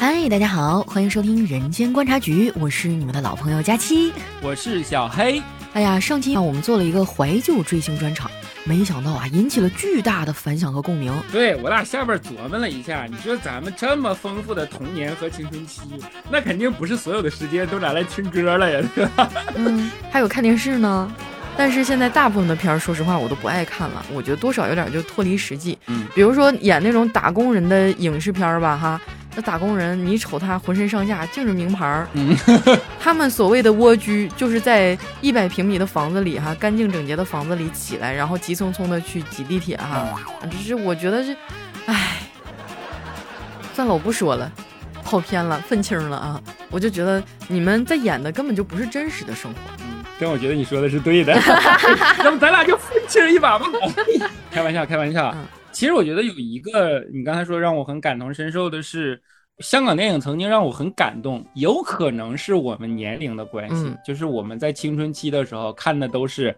嗨，大家好，欢迎收听《人间观察局》，我是你们的老朋友佳期，我是小黑。哎呀，上期啊，我们做了一个怀旧追星专场，没想到啊，引起了巨大的反响和共鸣。对我俩下边琢磨了一下，你说咱们这么丰富的童年和青春期，那肯定不是所有的时间都拿来听歌了呀，对吧？嗯，还有看电视呢。但是现在大部分的片儿，说实话我都不爱看了，我觉得多少有点就脱离实际。嗯，比如说演那种打工人的影视片儿吧，哈，那打工人你瞅他浑身上下净是名牌儿，他们所谓的蜗居就是在一百平米的房子里哈，干净整洁的房子里起来，然后急匆匆的去挤地铁哈，只是我觉得是，唉，算了，我不说了，跑偏了，愤青了啊，我就觉得你们在演的根本就不是真实的生活。嗯但我觉得你说的是对的，要不咱俩就愤青一把吧。开玩笑，开玩笑。其实我觉得有一个，你刚才说让我很感同身受的是，香港电影曾经让我很感动，有可能是我们年龄的关系，就是我们在青春期的时候看的都是。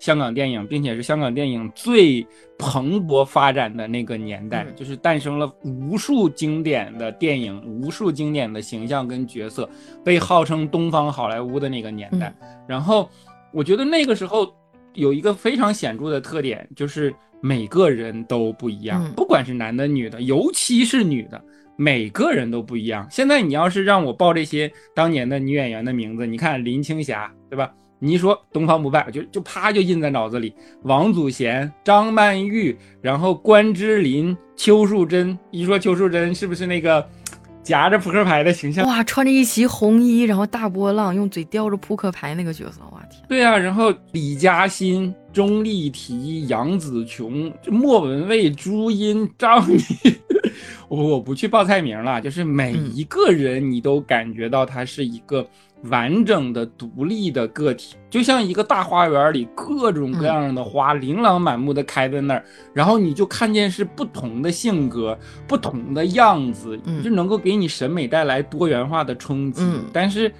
香港电影，并且是香港电影最蓬勃发展的那个年代，就是诞生了无数经典的电影，无数经典的形象跟角色，被号称东方好莱坞的那个年代。然后，我觉得那个时候有一个非常显著的特点，就是每个人都不一样，不管是男的女的，尤其是女的，每个人都不一样。现在你要是让我报这些当年的女演员的名字，你看林青霞，对吧？你一说东方不败，就就啪就印在脑子里。王祖贤、张曼玉，然后关之琳、邱淑贞。一说邱淑贞，是不是那个 夹着扑克牌的形象？哇，穿着一袭红衣，然后大波浪，用嘴叼着扑克牌那个角色，哇天！对啊，然后李嘉欣、钟丽缇、杨紫琼、莫文蔚、朱茵、张敏。我我不去报菜名了，就是每一个人，你都感觉到他是一个。完整的、独立的个体，就像一个大花园里各种各样的花，琳琅满目的开在那儿，然后你就看见是不同的性格、不同的样子，就能够给你审美带来多元化的冲击。但是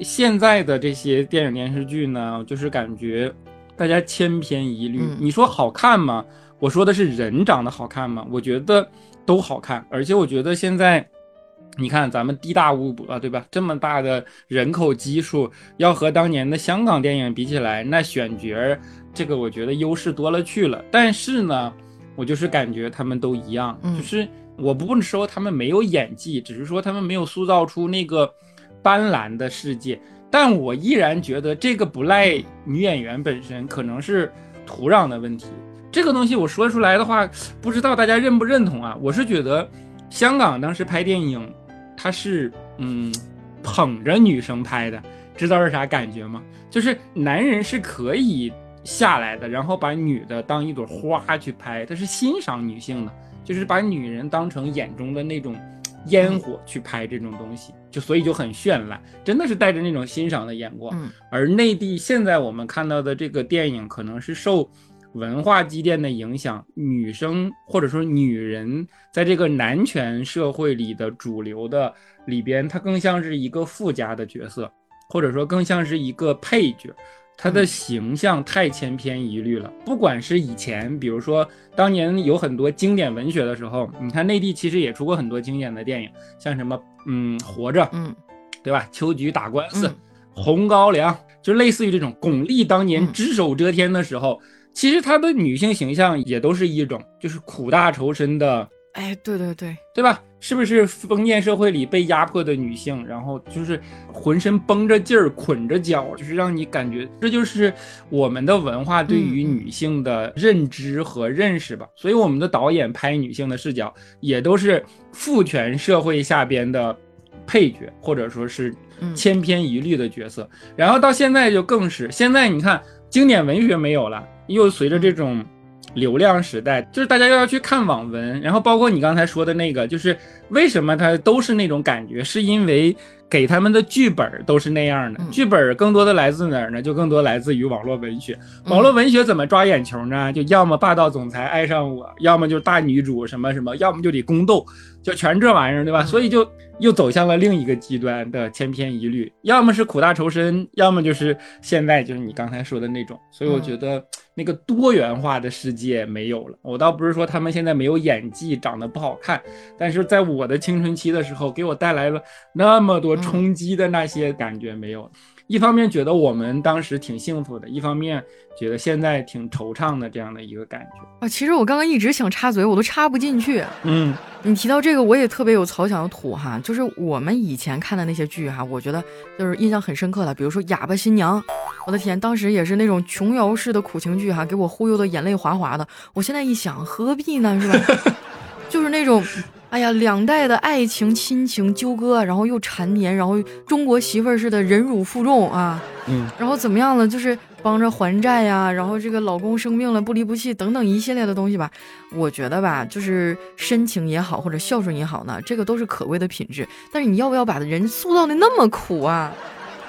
现在的这些电影电视剧呢，就是感觉大家千篇一律。你说好看吗？我说的是人长得好看吗？我觉得都好看，而且我觉得现在。你看，咱们地大物博，对吧？这么大的人口基数，要和当年的香港电影比起来，那选角儿这个我觉得优势多了去了。但是呢，我就是感觉他们都一样，就是我不说他们没有演技，只是说他们没有塑造出那个斑斓的世界。但我依然觉得这个不赖女演员本身，可能是土壤的问题。这个东西我说出来的话，不知道大家认不认同啊？我是觉得香港当时拍电影。它是嗯，捧着女生拍的，知道是啥感觉吗？就是男人是可以下来的，然后把女的当一朵花去拍，他是欣赏女性的，就是把女人当成眼中的那种烟火去拍这种东西，就所以就很绚烂，真的是带着那种欣赏的眼光。而内地现在我们看到的这个电影，可能是受。文化积淀的影响，女生或者说女人在这个男权社会里的主流的里边，它更像是一个附加的角色，或者说更像是一个配角，她的形象太千篇一律了。不管是以前，比如说当年有很多经典文学的时候，你看内地其实也出过很多经典的电影，像什么嗯活着，嗯，对吧？秋菊打官司，红高粱，就类似于这种巩俐当年只手遮天的时候。其实她的女性形象也都是一种，就是苦大仇深的，哎，对对对，对吧？是不是封建社会里被压迫的女性，然后就是浑身绷着劲儿、捆着脚，就是让你感觉这就是我们的文化对于女性的认知和认识吧。所以我们的导演拍女性的视角，也都是父权社会下边的配角，或者说是千篇一律的角色。然后到现在就更是，现在你看经典文学没有了。又随着这种流量时代，就是大家又要去看网文，然后包括你刚才说的那个，就是为什么它都是那种感觉，是因为给他们的剧本都是那样的。嗯剧本更多的来自哪儿呢？就更多来自于网络文学。网络文学怎么抓眼球呢？就要么霸道总裁爱上我，要么就大女主什么什么，要么就得宫斗，就全这玩意儿，对吧？嗯所以就又走向了另一个极端的千篇一律，要么是苦大仇深，要么就是现在就是你刚才说的那种。所以我嗯觉得那个多元化的世界没有了。我倒不是说他们现在没有演技，长得不好看，但是在我的青春期的时候，给我带来了那么多冲击的那些感觉没有了。一方面觉得我们当时挺幸福的，一方面觉得现在挺惆怅的这样的一个感觉。啊，其实我刚刚一直想插嘴，我都插不进去。嗯你提到这个，我也特别有槽想要吐哈，就是我们以前看的那些剧哈，我觉得就是印象很深刻的，比如说《哑巴新娘》，我的天，当时也是那种琼瑶式的苦情剧哈，给我忽悠的眼泪哗哗的。我现在一想，何必呢，是吧？就是那种，哎呀，两代的爱情亲情纠葛，然后又缠绵，然后中国媳妇儿似的忍辱负重啊，嗯然后怎么样了？就是帮着还债呀，然后这个老公生病了不离不弃等等一系列的东西吧。我觉得吧，就是深情也好，或者孝顺也好呢，这个都是可贵的品质。但是你要不要把人塑造的那么苦啊？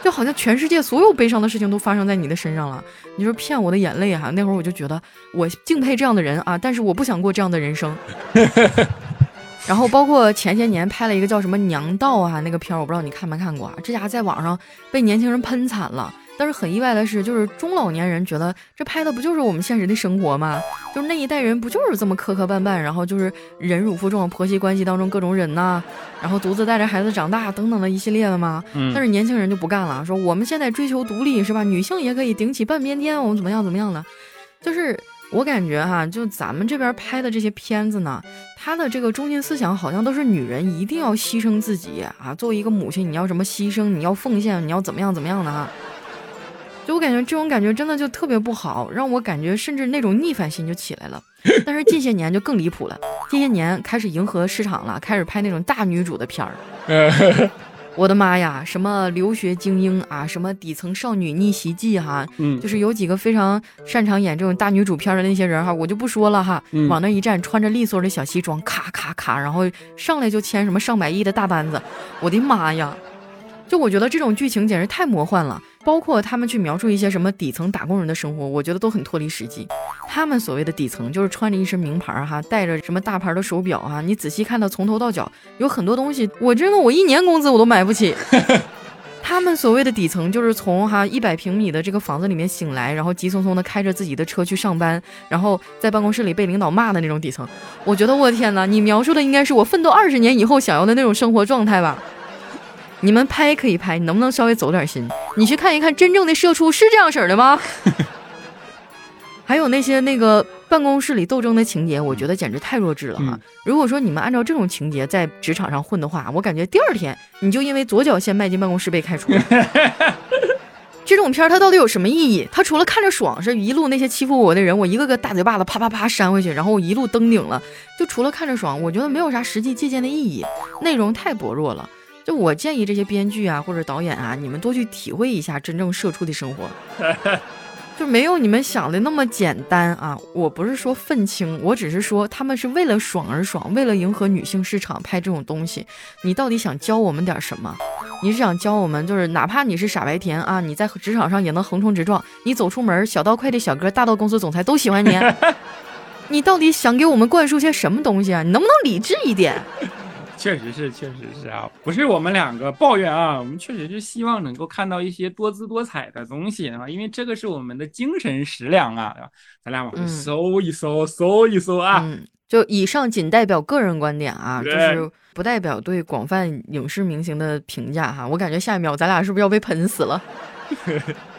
就好像全世界所有悲伤的事情都发生在你的身上了。你说骗我的眼泪哈、那会儿我就觉得我敬佩这样的人啊，但是我不想过这样的人生。然后包括前些年拍了一个叫什么《娘道》啊，那个片儿我不知道你看没看过啊？这家在网上被年轻人喷惨了。但是很意外的是，就是中老年人觉得这拍的不就是我们现实的生活吗？就是那一代人不就是这么磕磕绊绊，然后就是忍辱负重，婆媳关系当中各种忍呐、然后独自带着孩子长大等等的一系列的吗？嗯但是年轻人就不干了，说我们现在追求独立是吧？女性也可以顶起半边天，我们怎么样怎么样的？就是我感觉哈，就咱们这边拍的这些片子呢，它的这个中心思想好像都是女人一定要牺牲自己啊，作为一个母亲，你要什么牺牲，你要奉献，你要怎么样怎么样的哈。就我感觉这种感觉真的就特别不好，让我感觉甚至那种逆反心就起来了。但是近些年就更离谱了，近些年开始迎合市场了，开始拍那种大女主的片儿。我的妈呀，什么留学精英啊，什么底层少女逆袭记哈，嗯就是有几个非常擅长演这种大女主片的那些人哈，我就不说了哈，嗯往那一站，穿着利索的小西装，咔咔咔，然后上来就签什么上百亿的大单子，我的妈呀！就我觉得这种剧情简直太魔幻了，包括他们去描述一些什么底层打工人的生活，我觉得都很脱离实际。他们所谓的底层，就是穿着一身名牌哈，戴着什么大牌的手表哈，你仔细看到从头到脚，有很多东西，我真的我一年工资我都买不起。他们所谓的底层，就是从哈一百平米的这个房子里面醒来，然后急匆匆的开着自己的车去上班，然后在办公室里被领导骂的那种底层。我觉得我天哪，你描述的应该是我奋斗二十年以后想要的那种生活状态吧？你们拍可以拍，你能不能稍微走点心？你去看一看真正的社畜是这样式儿的吗？还有那些那个办公室里斗争的情节，我觉得简直太弱智了哈。嗯如果说你们按照这种情节在职场上混的话，我感觉第二天你就因为左脚先迈进办公室被开除了。这种片儿它到底有什么意义？它除了看着爽，是一路那些欺负我的人，我一个个大嘴巴子啪啪啪扇回去，然后我一路登顶了。就除了看着爽，我觉得没有啥实际借鉴的意义，内容太薄弱了。就我建议这些编剧啊或者导演啊，你们多去体会一下真正社畜的生活。就没有你们想的那么简单啊！我不是说愤青，我只是说他们是为了爽而爽，为了迎合女性市场拍这种东西。你到底想教我们点什么？你是想教我们，就是哪怕你是傻白甜啊，你在职场上也能横冲直撞，你走出门，小到快递小哥，大到公司总裁都喜欢你。你到底想给我们灌输些什么东西啊？你能不能理智一点？确实是，确实是啊，不是我们两个抱怨啊，我们确实是希望能够看到一些多姿多彩的东西啊，因为这个是我们的精神食粮啊，对吧？咱俩往回嗯搜一搜，搜一搜啊，嗯，就以上仅代表个人观点啊，就是不代表对广泛影视明星的评价哈。我感觉下一秒咱俩是不是要被喷死了？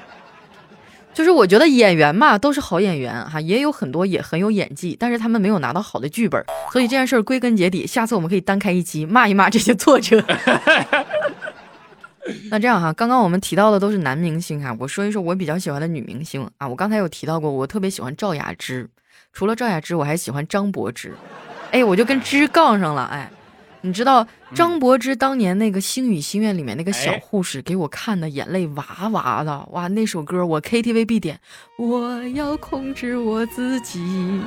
就是我觉得演员嘛都是好演员哈，也有很多也很有演技，但是他们没有拿到好的剧本，所以这件事儿归根结底，下次我们可以单开一期骂一骂这些作者。那这样哈，刚刚我们提到的都是男明星哈，我说一说我比较喜欢的女明星啊。我刚才有提到过，我特别喜欢赵雅芝，除了赵雅芝，我还喜欢张柏芝。哎，我就跟芝杠上了。哎，你知道张柏芝当年那个《星语心愿》里面那个小哎护士给我看的眼泪哇哇的，哇，那首歌我 KTV 必点。我要控制我自己，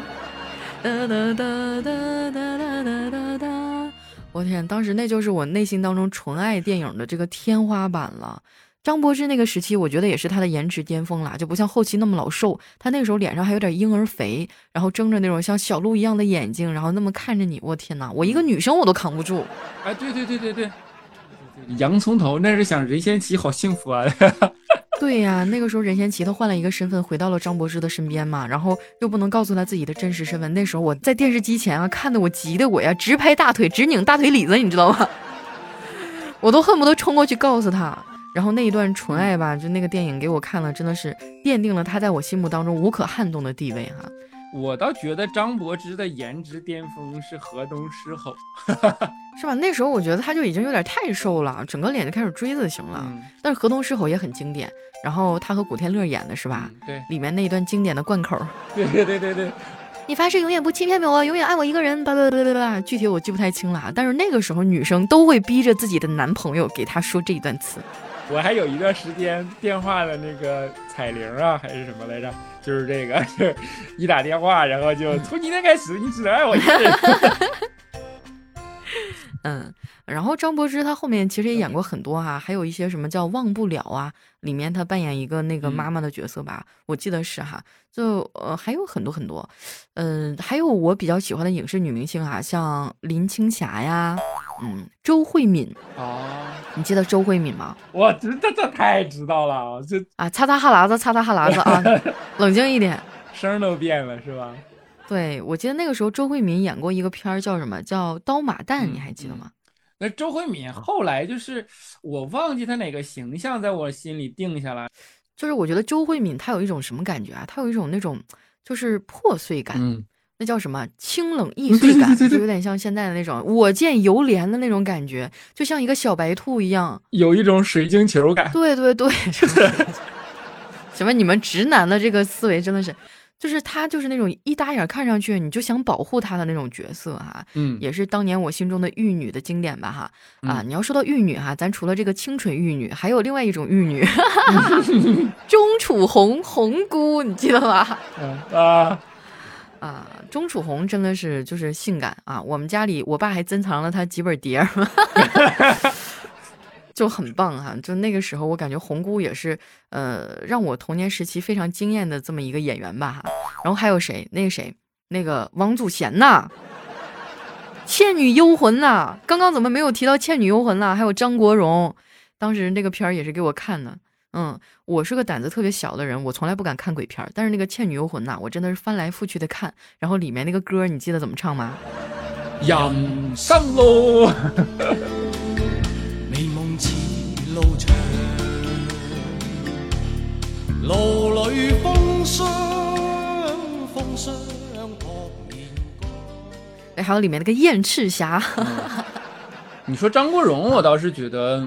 哒哒哒哒哒哒哒哒哒，我天，当时那就是我内心当中纯爱电影的这个天花板了。张柏芝那个时期，我觉得也是她的颜值巅峰啦，就不像后期那么老瘦。她那个时候脸上还有点婴儿肥，然后睁着那种像小鹿一样的眼睛，然后那么看着你，我天哪，我一个女生我都扛不住。哎，对对对对对，洋葱头那是想任贤齐好幸福啊。对呀，那个时候任贤齐他换了一个身份，回到了张柏芝的身边嘛，然后又不能告诉他自己的真实身份。那时候我在电视机前啊，看的我急的我呀，直拍大腿，直拧大腿里子，你知道吗？我都恨不得冲过去告诉他。然后那一段纯爱吧，就那个电影给我看了，真的是奠定了他在我心目当中无可撼动的地位哈。我倒觉得张柏芝的颜值巅峰是河东狮吼，是吧？那时候我觉得他就已经有点太瘦了，整个脸就开始锥子型了。但是河东狮吼也很经典，然后他和古天乐演的是吧？对，里面那一段经典的贯口。对对对对对，你发誓永远不欺骗我，永远爱我一个人。叭叭叭叭叭，具体我记不太清了，但是那个时候女生都会逼着自己的男朋友给她说这一段词。我还有一段时间电话的那个彩铃啊，还是什么来着？就是这个，就 是一打电话，然后就从今天开始，你只能爱我一个人。嗯，然后张柏芝她后面其实也演过很多哈，还有一些什么叫《忘不了》啊，里面她扮演一个那个妈妈的角色吧，我记得是哈。就呃还有很多很多，嗯，还有我比较喜欢的影视女明星哈，像林青霞呀，嗯，周慧敏哦，你记得周慧敏吗？我这这这太知道了，这啊，擦擦哈喇子，擦擦哈喇子啊，冷静一点，声都变了是吧？对，我记得那个时候周慧敏演过一个片儿，叫什么叫《刀马旦》，你还记得吗？那周慧敏后来就是我忘记她哪个形象在我心里定下来。就是我觉得周慧敏她有一种什么感觉啊？她有一种那种就是破碎感，那叫什么清冷 易碎感，就有点像现在的那种我见犹怜的那种感觉，就像一个小白兔一样，有一种水晶球感。对对对，什么你们直男的这个思维真的是。就是他，就是那种一打眼看上去你就想保护他的那种角色哈，嗯，也是当年我心中的玉女的经典吧哈啊！你要说到玉女哈，咱除了这个清纯玉女，还有另外一种玉女，钟楚红红姑，你记得吧？啊啊！钟楚红真的是就是性感啊！我们家里我爸还珍藏了她几本碟儿。就很棒哈，就那个时候我感觉红姑也是，呃，让我童年时期非常惊艳的这么一个演员吧哈。然后还有谁？那个谁？那个王祖贤呐，《倩女幽魂》呐，刚刚怎么没有提到《倩女幽魂》了？还有张国荣，当时那个片儿也是给我看的。嗯，我是个胆子特别小的人，我从来不敢看鬼片儿，但是那个《倩女幽魂》呐，我真的是翻来覆去的看。然后里面那个歌，你记得怎么唱吗？人生喽。路里风霜，风霜哎，还有里面那个燕赤霞。你说张国荣，我倒是觉得，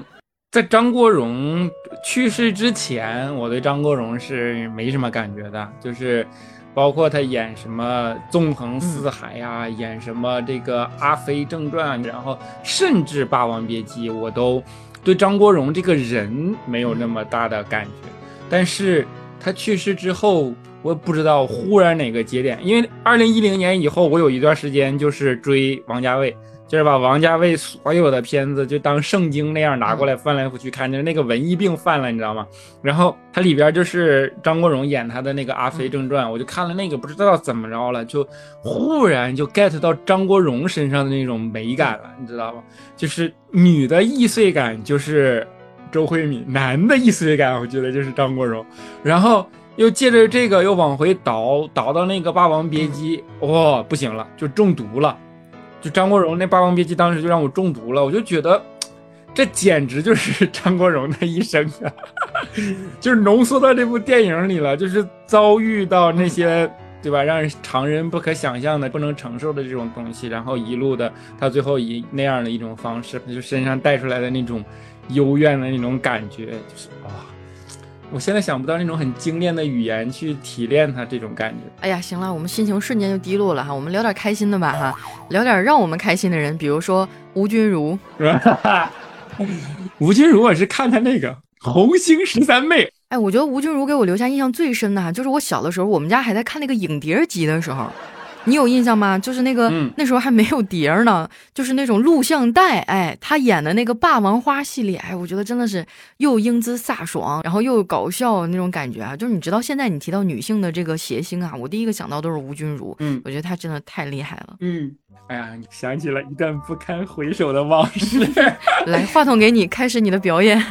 在张国荣去世之前，我对张国荣是没什么感觉的，就是包括他演什么《纵横四海》呀，演什么这个《阿飞正传》，然后甚至《霸王别姬》，我都。对张国荣这个人没有那么大的感觉，但是他去世之后，我不知道忽然哪个节点，因为二零一零年以后，我有一段时间就是追王家卫。就是把王家卫所有的片子就当圣经那样拿过来翻来覆去看，就是那个文艺病犯了，你知道吗？然后它里边就是张国荣演他的那个《阿飞正传》，我就看了那个，不知道怎么着了，就忽然就 get 到张国荣身上的那种美感了，你知道吗？就是女的易碎感就是周慧敏，男的易碎感我觉得就是张国荣。然后又借着这个又往回倒倒到那个《霸王别姬》，哇，不行了，就中毒了。就张国荣那《霸王别姬》，当时就让我中毒了。我就觉得，这简直就是 张国荣的一生啊，就是浓缩到这部电影里了。就是遭遇到那些，对吧，让常人不可想象的、不能承受的这种东西，然后一路的，他最后以那样的一种方式，就身上带出来的那种幽怨的那种感觉，就是哇。我现在想不到那种很精炼的语言去提炼它这种感觉。哎呀，行了，我们心情瞬间就低落了哈。我们聊点开心的吧哈，聊点让我们开心的人，比如说吴君如。吴君如，我是看他那个《红星十三妹》。哎，我觉得吴君如给我留下印象最深的哈，就是我小的时候，我们家还在看那个影碟机的时候，你有印象吗？就是那个、嗯那时候还没有碟儿呢，就是那种录像带，哎，他演的那个《霸王花》系列，哎，我觉得真的是又英姿飒爽，然后又搞笑那种感觉啊。就是你知道现在你提到女性的这个谐星啊，我第一个想到都是吴君如，嗯我觉得她真的太厉害了。嗯，哎呀，想起了一段不堪回首的往事。来，话筒给你，开始你的表演。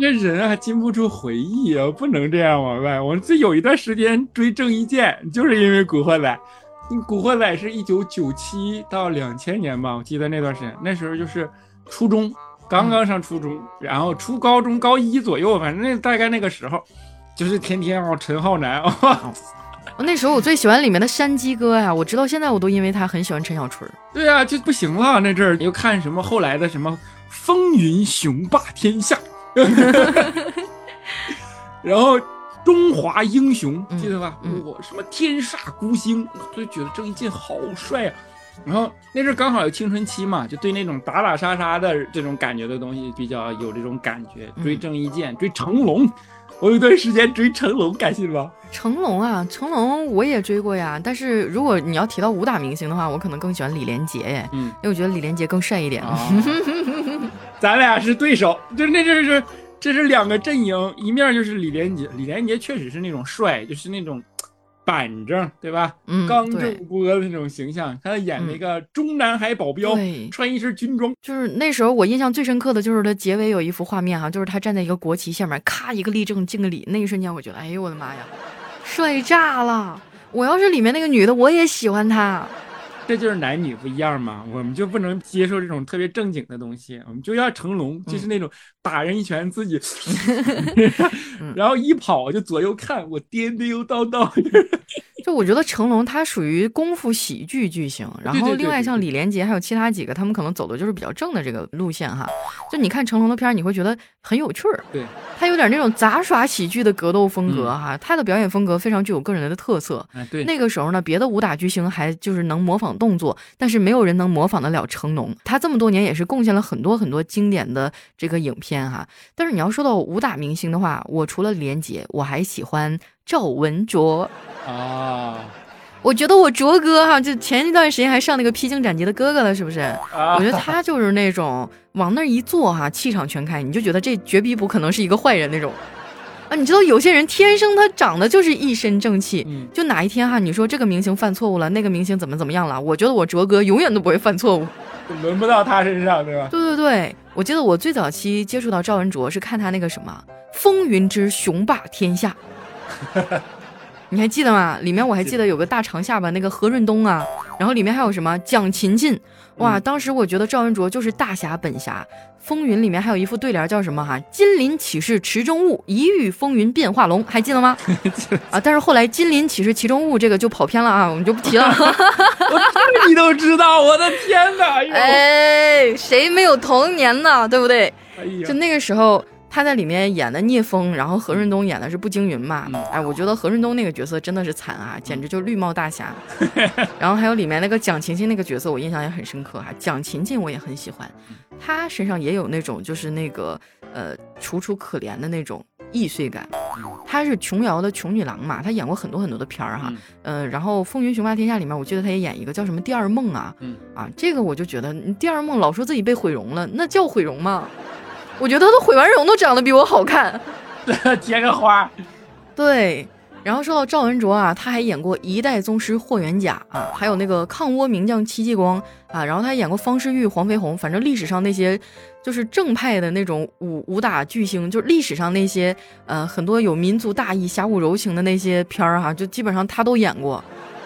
这人啊，禁不住回忆啊，不能这样往外。我这有一段时间追郑伊健，就是因为《古惑仔》。《古惑仔》是一九九七到两千年吧，我记得那段时间，那时候就是初中，刚刚上初中，然后初高中高一左右，反正那大概那个时候，就是天天啊，陈浩南啊，那时候我最喜欢里面的山鸡哥呀，我直到现在我都因为他很喜欢陈小春。对啊，就不行了。那阵儿又看什么后来的什么风云雄霸天下，然后中华英雄嗯记得吧？嗯我什么天煞孤星，就觉得郑伊健好帅啊。然后那阵刚好有青春期嘛，就对那种打打杀杀的这种感觉的东西比较有这种感觉。追嗯郑伊健，追成龙，我有一段时间追成龙，敢信吗？成龙啊，成龙我也追过呀，但是如果你要提到武打明星的话，我可能更喜欢李连杰耶，嗯。因为我觉得李连杰更帅一点。啊，咱俩是对手，就那阵儿是这是两个阵营，一面就是李连杰，李连杰确实是那种帅，就是那种板正，对吧？嗯，刚正不阿的那种形象。他演那个中南海保镖，对，穿一身军装，就是那时候我印象最深刻的就是他结尾有一幅画面哈、就是他站在一个国旗下面，咔一个立正敬个礼，那一瞬间我觉得，哎呦我的妈呀，帅炸了！我要是里面那个女的，我也喜欢她。这就是男女不一样嘛。我们就不能接受这种特别正经的东西，我们就要成龙，就是那种打人一拳自己，嗯 然后一跑就左右看，我颠颠又倒倒。就我觉得成龙他属于功夫喜剧巨星，然后另外像李连杰还有其他几个，他们可能走的就是比较正的这个路线哈。就你看成龙的片儿，你会觉得很有趣儿，对，他有点那种杂耍喜剧的格斗风格嗯哈，他的表演风格非常具有个人的特色。哎，对，那个时候呢，别的武打巨星还就是能模仿动作，但是没有人能模仿得了成龙。他这么多年也是贡献了很多很多经典的这个影片哈。但是你要说到武打明星的话，我除了李连杰，我还喜欢赵文卓。啊我觉得我卓哥哈，就前一段时间还上那个《披荆斩棘的哥哥》了，是不是？啊！我觉得他就是那种往那儿一坐哈，气场全开，你就觉得这绝逼不可能是一个坏人那种。啊，你知道有些人天生他长得就是一身正气，嗯，就哪一天哈，你说这个明星犯错误了，那个明星怎么怎么样了？我觉得我卓哥永远都不会犯错误。轮不到他身上，对吧？对对对，我记得我最早期接触到赵文卓是看他那个什么《风云之雄霸天下》，你还记得吗？里面我还记得有个大长下巴那个何润东啊，然后里面还有什么蒋勤勤，哇，嗯当时我觉得赵文卓就是大侠本侠。风云里面还有一副对联叫什么哈？金鳞岂是池中物，一遇风云变化龙，还记得吗？啊，但是后来金鳞岂是池中物这个就跑偏了啊，我们就不提了。这你都知道，我的天哪！哎谁没有童年呢？对不对？哎就那个时候，他在里面演的聂风，然后何润东演的是步惊云嘛。嗯哎，我觉得何润东那个角色真的是惨啊，简直就是绿帽大侠。然后还有里面那个蒋勤勤那个角色，我印象也很深刻哈、蒋勤勤我也很喜欢，她身上也有那种就是那个呃楚楚可怜的那种易碎感。她是琼瑶的琼女郎嘛，她演过很多很多的片儿哈。嗯呃，然后《风云雄霸天下》里面，我记得她也演一个叫什么第二梦啊。嗯啊，这个我就觉得你第二梦老说自己被毁容了，那叫毁容吗？我觉得他的毁完容都长得比我好看。结个花，对，然后说到赵文卓啊，他还演过《一代宗师》霍元甲啊，还有那个抗倭名将戚继光啊，然后他还演过方世玉、黄飞鸿，反正历史上那些就是正派的那种武武打巨星，就是历史上那些呃很多有民族大义、侠骨柔情的那些片儿哈，就基本上他都演过。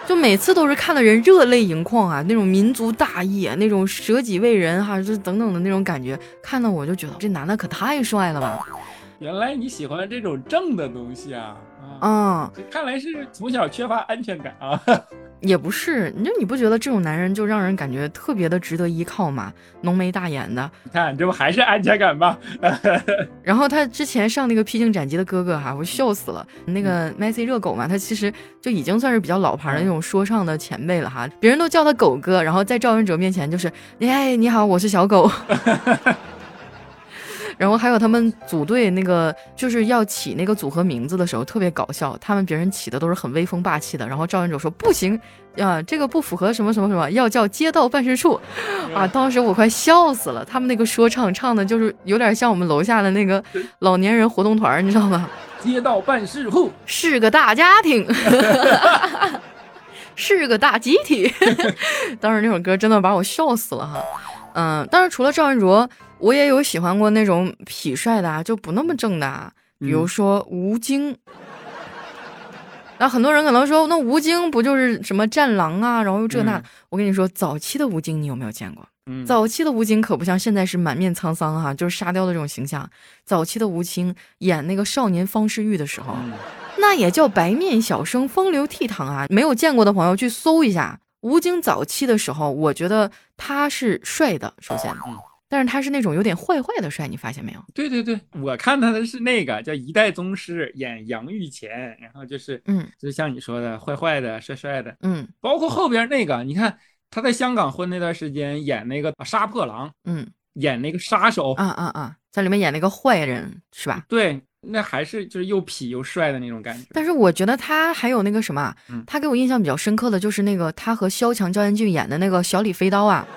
就每次都是看的人热泪盈眶啊，那种民族大义啊，那种舍己为人哈、就等等的那种感觉，看的我就觉得这男的可太帅了吧！原来你喜欢这种正的东西啊！啊，啊、这看来是从小缺乏安全感啊！也不是，你就你不觉得这种男人就让人感觉特别的值得依靠吗？浓眉大眼的，你看，这不还是安全感吗？然后他之前上那个《披荆斩棘的哥哥》哈，我笑死了。那个 Messi 热狗嘛，他其实就已经算是比较老牌的那种说唱的前辈了哈，别人都叫他狗哥，然后在赵文哲面前就是，哎，你好，我是小狗。然后还有他们组队那个就是要起那个组合名字的时候特别搞笑，他们别人起的都是很威风霸气的，然后赵文卓说不行啊，这个不符合什么什么什么，要叫街道办事处啊！当时我快笑死了，他们那个说唱唱的就是有点像我们楼下的那个老年人活动团，你知道吗？街道办事处是个大家庭。是个大集体，当时那首歌真的把我笑死了哈。嗯，但是除了赵文卓，我也有喜欢过那种痞帅的，就不那么正的，比如说吴京。那很多人可能说，那吴京不就是什么战狼啊，然后又这那？我跟你说，早期的吴京你有没有见过？早期的吴京可不像现在是满面沧桑哈，就是沙雕的这种形象。早期的吴京演那个少年方世玉的时候。那也叫白面小生，风流倜傥啊！没有见过的朋友去搜一下吴京早期的时候，我觉得他是帅的，首先，但是他是那种有点坏坏的帅，你发现没有？对对对，我看他的是那个叫一代宗师，演杨玉乾，然后就是，嗯，就像你说的，坏坏的，帅帅的，嗯，包括后边那个，你看他在香港混那段时间演那个杀破狼，嗯，演那个杀手，啊啊啊，在里面演那个坏人是吧？对。那还是就是又痞又帅的那种感觉，但是我觉得他还有那个什么，他给我印象比较深刻的就是那个他和萧蔷、焦彦俊演的那个小李飞刀啊，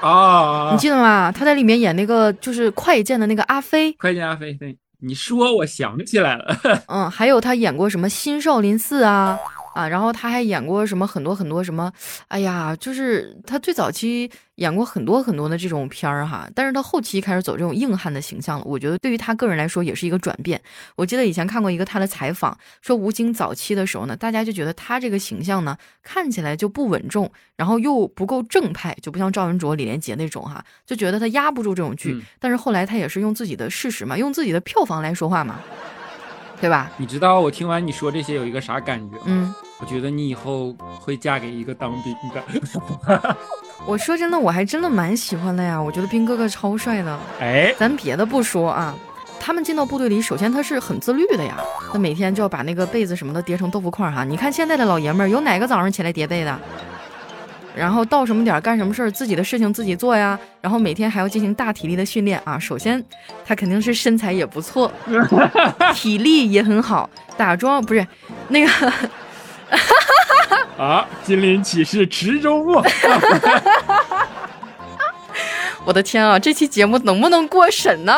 啊，你记得吗？他在里面演那个就是快剑的那个阿飞，快剑阿飞，对，你说我想起来了，嗯，还有他演过什么新少林寺啊。啊，然后他还演过什么很多很多什么，哎呀，就是他最早期演过很多很多的这种片儿哈，但是他后期开始走这种硬汉的形象了。我觉得对于他个人来说也是一个转变。我记得以前看过一个他的采访，说吴京早期的时候呢，大家就觉得他这个形象呢看起来就不稳重，然后又不够正派，就不像赵文卓、李连杰那种哈，就觉得他压不住这种剧。但是后来他也是用自己的事实嘛，用自己的票房来说话嘛，对吧？你知道我听完你说这些有一个啥感觉？嗯。我觉得你以后会嫁给一个当兵的。我说真的，我还真的蛮喜欢的呀。我觉得兵哥哥超帅的。哎，咱别的不说啊，他们进到部队里，首先他是很自律的呀。他每天就要把那个被子什么的叠成豆腐块哈。你看现在的老爷们儿，有哪个早上起来叠被的？然后到什么点干什么事儿，自己的事情自己做呀。然后每天还要进行大体力的训练啊。首先他肯定是身材也不错，体力也很好，打桩不是那个。啊！金鳞启事池中物。我的天啊！这期节目能不能过审呢？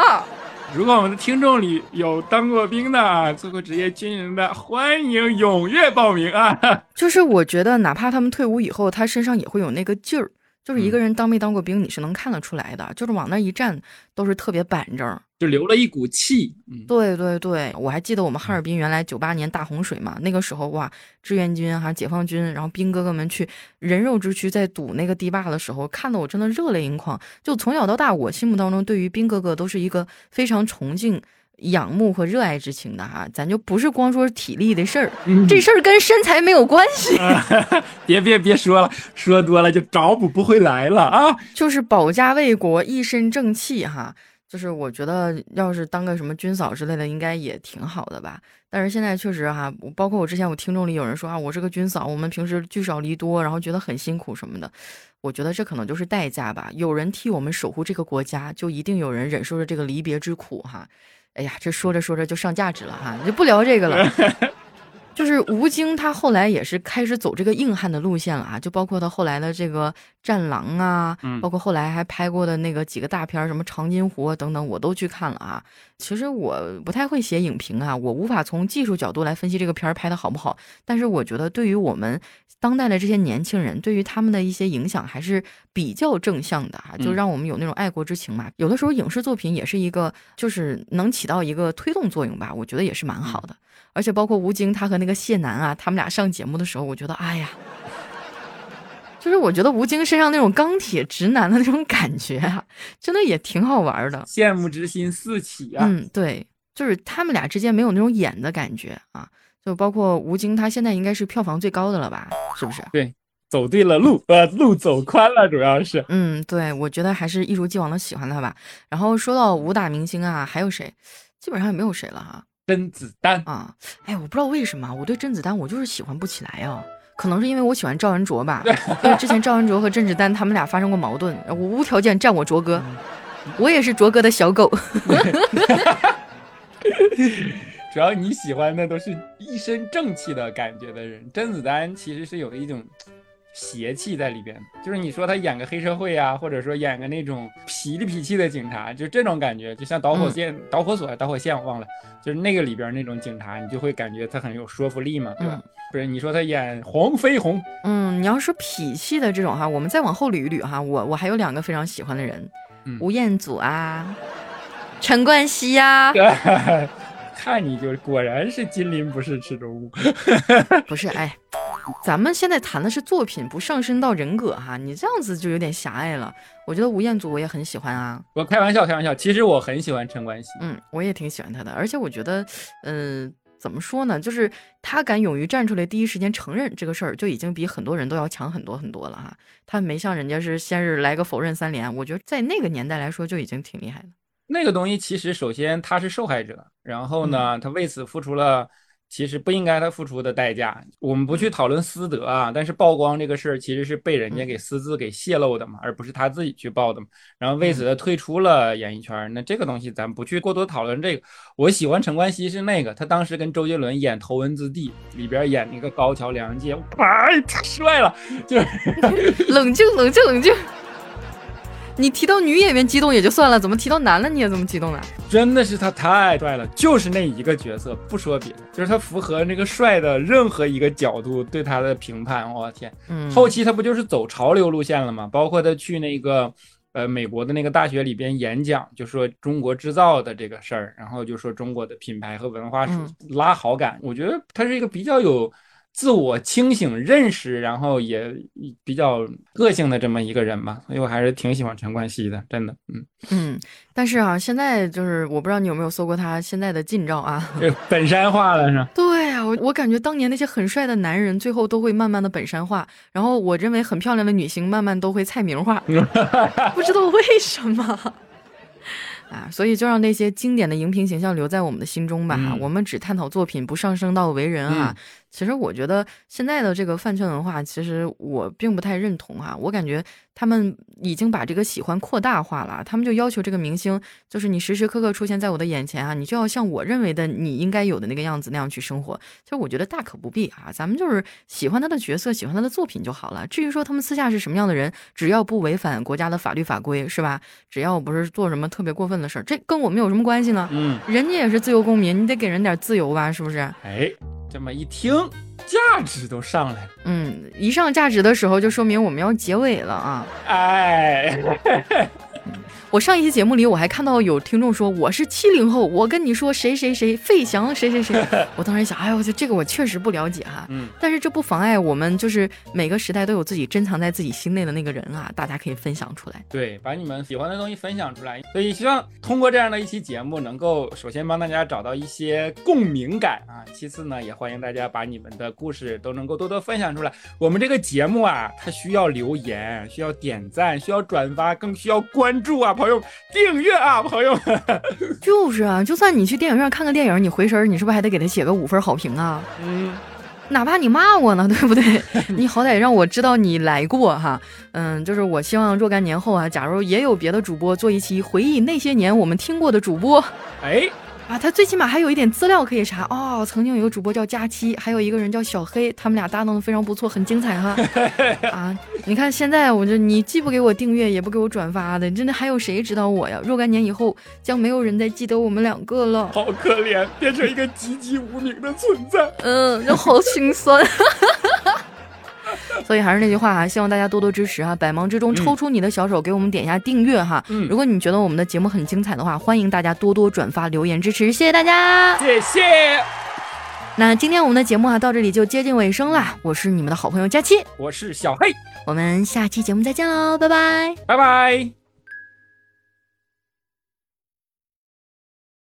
如果我们的听众里有当过兵的、做过职业军人的，欢迎踊跃报名啊！就是我觉得，哪怕他们退伍以后，他身上也会有那个劲儿。就是一个人当没当过兵，你是能看得出来的。就是往那一站，都是特别板正。就留了一股气，对对对，我还记得我们哈尔滨原来九八年大洪水嘛，那个时候哇，志愿军还解放军，然后兵哥哥们去人肉之躯在堵那个堤坝的时候，看得我真的热泪盈眶。就从小到大，我心目当中对于兵哥哥都是一个非常崇敬、仰慕和热爱之情的哈。咱就不是光说体力的事儿，这事儿跟身材没有关系。别别别说了，说多了就找补不回来了啊。就是保家卫国，一身正气哈。就是我觉得，要是当个什么军嫂之类的，应该也挺好的吧。但是现在确实哈，包括我之前我听众里有人说啊，我是个军嫂，我们平时聚少离多，然后觉得很辛苦什么的。我觉得这可能就是代价吧。有人替我们守护这个国家，就一定有人忍受着这个离别之苦哈。哎呀，这说着说着就上价值了哈，就不聊这个了。就是吴京，他后来也是开始走这个硬汉的路线了啊，就包括他后来的这个《战狼》啊，包括后来还拍过的那个几个大片，什么《长津湖》等等，我都去看了啊。其实我不太会写影评啊，我无法从技术角度来分析这个片儿拍的好不好。但是我觉得，对于我们当代的这些年轻人，对于他们的一些影响还是比较正向的哈，就让我们有那种爱国之情嘛。有的时候影视作品也是一个，就是能起到一个推动作用吧，我觉得也是蛮好的。而且包括吴京，他和那个谢楠啊，他们俩上节目的时候，我觉得，哎呀，就是我觉得吴京身上那种钢铁直男的那种感觉啊，真的也挺好玩的，羡慕之心四起啊。嗯，对，就是他们俩之间没有那种演的感觉啊。就包括吴京，他现在应该是票房最高的了吧？是不是？对，走对了路，呃，路走宽了，主要是。嗯，对，我觉得还是一如既往的喜欢他吧。然后说到武打明星啊，还有谁？基本上也没有谁了哈。甄子丹啊，哎，我不知道为什么我对甄子丹我就是喜欢不起来啊，可能是因为我喜欢赵文卓吧，因为之前赵文卓和甄子丹他们俩发生过矛盾，我无条件站我卓哥。我也是卓哥的小狗。主要你喜欢的都是一身正气的感觉的人，甄子丹其实是有一种邪气在里边。就是你说他演个黑社会啊，或者说演个那种痞里痞气的警察，就这种感觉，就像导火线、导火索、导火线，我忘了，就是那个里边那种警察，你就会感觉他很有说服力嘛，对吧？不是你说他演黄飞鸿，嗯，你要说痞气的这种哈，我们再往后捋一捋哈，我我还有两个非常喜欢的人，吴彦祖啊，陈冠希呀。看你就果然是金鳞不是池中物，不是哎，咱们现在谈的是作品，不上升到人格哈，你这样子就有点狭隘了。我觉得吴彦祖我也很喜欢啊，我开玩笑开玩笑，其实我很喜欢陈冠希，嗯，我也挺喜欢他的，而且我觉得，嗯，怎么说呢，就是他敢勇于站出来，第一时间承认这个事儿，就已经比很多人都要强很多很多了哈。他没像人家是先是来个否认三连，我觉得在那个年代来说就已经挺厉害了。那个东西其实，首先他是受害者，然后呢，他为此付出了其实不应该他付出的代价。我们不去讨论私德啊，但是曝光这个事儿其实是被人家给私自给泄露的嘛，而不是他自己去报的嘛。然后为此他退出了演艺圈。那这个东西咱不去过多讨论这个。我喜欢陈冠希是那个，他当时跟周杰伦演《头文字 D》里边演那个高桥良介，哇，太帅了！就是 冷静，冷静，冷静。你提到女演员激动也就算了，怎么提到男的你也这么激动呢？真的是他太帅了，就是那一个角色，不说别的，就是他符合那个帅的任何一个角度对他的评判。我天，嗯，后期他不就是走潮流路线了吗？包括他去那个呃美国的那个大学里边演讲，就说中国制造的这个事儿，然后就说中国的品牌和文化拉好感。我觉得他是一个比较有。自我清醒认识，然后也比较个性的这么一个人吧，所以我还是挺喜欢陈冠希的，真的，嗯嗯。但是啊，现在就是我不知道你有没有搜过他现在的近照啊，本山化了是吧？对啊，我我感觉当年那些很帅的男人，最后都会慢慢的本山化，然后我认为很漂亮的女星，慢慢都会蔡明化，不知道为什么。啊，所以就让那些经典的荧屏形象留在我们的心中吧。我们只探讨作品，不上升到为人啊。其实我觉得现在的这个饭圈文化，其实我并不太认同哈。我感觉他们已经把这个喜欢扩大化了，他们就要求这个明星，就是你时时刻刻出现在我的眼前啊，你就要像我认为的你应该有的那个样子那样去生活。其实我觉得大可不必啊，咱们就是喜欢他的角色，喜欢他的作品就好了。至于说他们私下是什么样的人，只要不违反国家的法律法规，是吧？只要不是做什么特别过分的事儿，这跟我们有什么关系呢？嗯，人家也是自由公民，你得给人点自由吧，是不是？哎。这么一听，价值都上来了。嗯，一上价值的时候，就说明我们要结尾了啊！哎。我上一期节目里，我还看到有听众说我是七零后，我跟你说谁谁谁费翔谁谁谁，我当时想，哎呦，我这个我确实不了解哈，嗯，但是这不妨碍我们就是每个时代都有自己珍藏在自己心内的那个人啊，大家可以分享出来，对，把你们喜欢的东西分享出来，所以希望通过这样的一期节目，能够首先帮大家找到一些共鸣感啊，其次呢，也欢迎大家把你们的故事都能够多多分享出来。我们这个节目啊，它需要留言，需要点赞，需要转发，更需要关注啊。朋友订阅啊，朋友们，就是啊，就算你去电影院看个电影，你回神，你是不是还得给他写个五分好评啊？嗯，哪怕你骂我呢，对不对？你好歹让我知道你来过哈。嗯，就是我希望若干年后啊，假如也有别的主播做一期回忆那些年我们听过的主播，哎。啊，他最起码还有一点资料可以查哦。曾经有个主播叫佳期，还有一个人叫小黑，他们俩搭档的非常不错，很精彩哈。啊，你看现在，我这你既不给我订阅，也不给我转发的，真的还有谁知道我呀？若干年以后，将没有人再记得我们两个了。好可怜，变成一个籍籍无名的存在。嗯，就好心酸。所以还是那句话哈，希望大家多多支持哈，百忙之中抽出你的小手给我们点一下订阅哈。嗯，如果你觉得我们的节目很精彩的话，欢迎大家多多转发留言支持，谢谢大家，谢谢。那今天我们的节目啊到这里就接近尾声了，我是你们的好朋友佳期，我是小黑，我们下期节目再见喽，拜拜，拜拜。